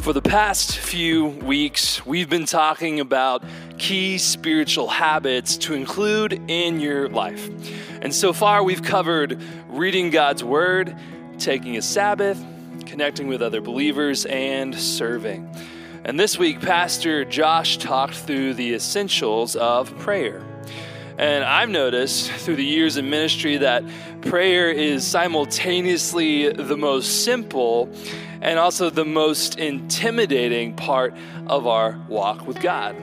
For the past few weeks, we've been talking about key spiritual habits to include in your life. And so far, we've covered reading God's Word, taking a Sabbath, connecting with other believers, and serving. And this week, Pastor Josh talked through the essentials of prayer. And I've noticed through the years in ministry that prayer is simultaneously the most simple and also the most intimidating part of our walk with God.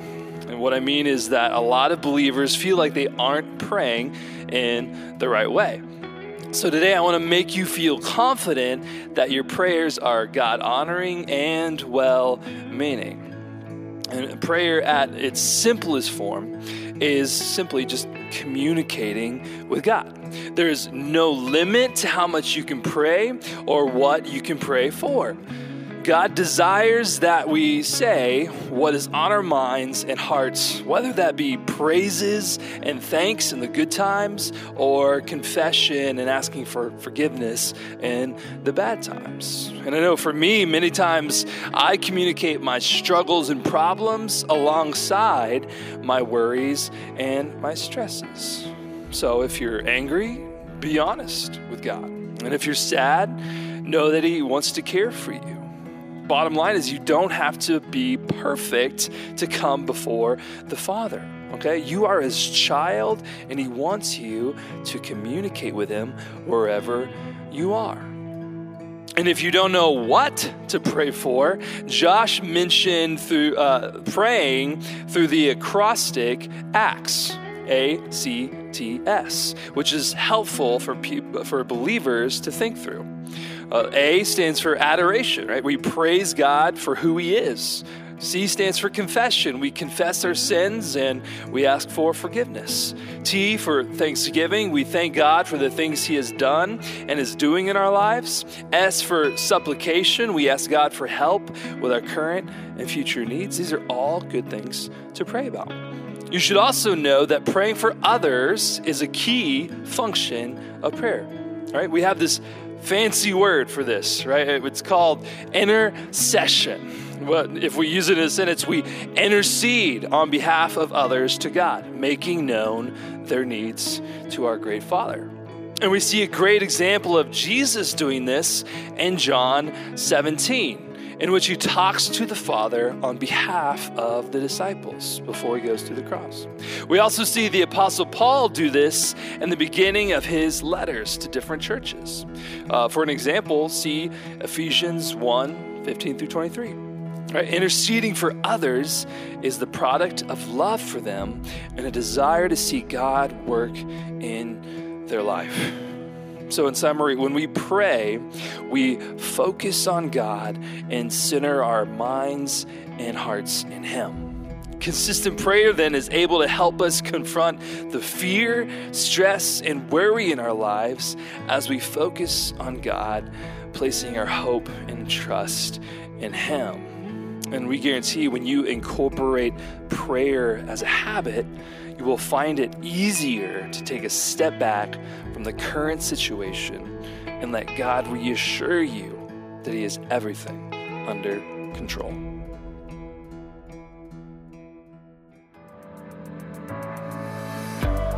And what I mean is that a lot of believers feel like they aren't praying in the right way. So today I want to make you feel confident that your prayers are God honoring and well meaning. And prayer at its simplest form is simply just communicating with God. There is no limit to how much you can pray or what you can pray for. God desires that we say what is on our minds and hearts, whether that be praises and thanks in the good times or confession and asking for forgiveness in the bad times. And I know for me, many times I communicate my struggles and problems alongside my worries and my stresses. So if you're angry, be honest with God. And if you're sad, know that He wants to care for you bottom line is you don't have to be perfect to come before the Father. Okay? You are his child, and he wants you to communicate with him wherever you are. And if you don't know what to pray for, Josh mentioned through uh, praying through the acrostic ACTS, A C T S, which is helpful for pe- for believers to think through. Uh, A stands for adoration, right? We praise God for who He is. C stands for confession. We confess our sins and we ask for forgiveness. T for thanksgiving. We thank God for the things He has done and is doing in our lives. S for supplication. We ask God for help with our current and future needs. These are all good things to pray about. You should also know that praying for others is a key function of prayer. Right? We have this fancy word for this, right? It's called intercession. But if we use it in a sentence, we intercede on behalf of others to God, making known their needs to our great Father. And we see a great example of Jesus doing this in John 17 in which he talks to the Father on behalf of the disciples before he goes to the cross. We also see the Apostle Paul do this in the beginning of his letters to different churches. Uh, for an example, see Ephesians 1 15 through 23. Right? Interceding for others is the product of love for them and a desire to see God work in their life. So, in summary, when we pray, we focus on God and center our minds and hearts in Him. Consistent prayer then is able to help us confront the fear, stress, and worry in our lives as we focus on God, placing our hope and trust in Him. And we guarantee when you incorporate prayer as a habit, you will find it easier to take a step back from the current situation and let God reassure you that He has everything under control.